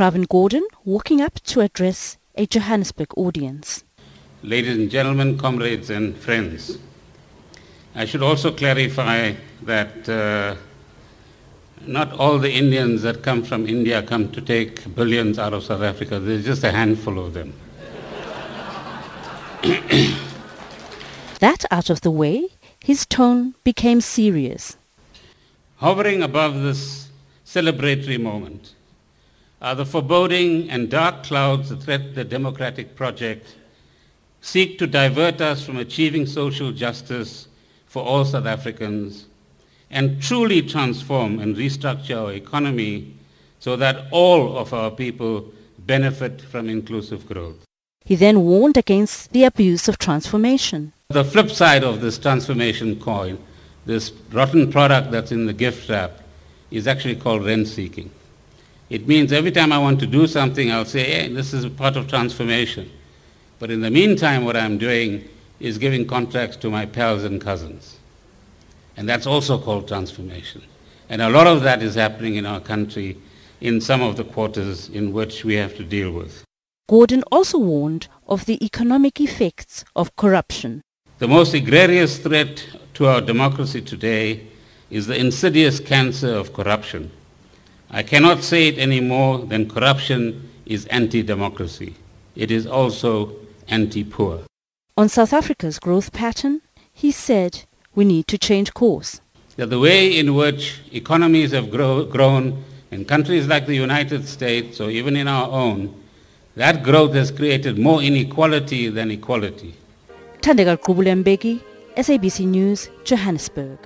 Pravin Gordhan walking up to address a Johannesburg audience. Ladies and gentlemen, comrades and friends, I should also clarify that uh, not all the Indians that come from India come to take billions out of South Africa. There's just a handful of them. That out of the way, his tone became serious. Hovering above this celebratory moment are the foreboding and dark clouds that threat the democratic project, seek to divert us from achieving social justice for all South Africans, and truly transform and restructure our economy so that all of our people benefit from inclusive growth. He then warned against the abuse of transformation. The flip side of this transformation coin, this rotten product that's in the gift wrap, is actually called rent seeking. It means every time I want to do something, I'll say, hey, this is a part of transformation. But in the meantime, what I'm doing is giving contracts to my pals and cousins. And that's also called transformation. And a lot of that is happening in our country in some of the quarters in which we have to deal with. Gordhan also warned of the economic effects of corruption. The most egregious threat to our democracy today is the insidious cancer of corruption. I cannot say it any more than corruption is anti-democracy. It is also anti-poor. On South Africa's growth pattern, he said we need to change course. That the way in which economies have grow, grown in countries like the United States or even in our own, that growth has created more inequality than equality. Thandeka Qubulembeki, SABC News, Johannesburg.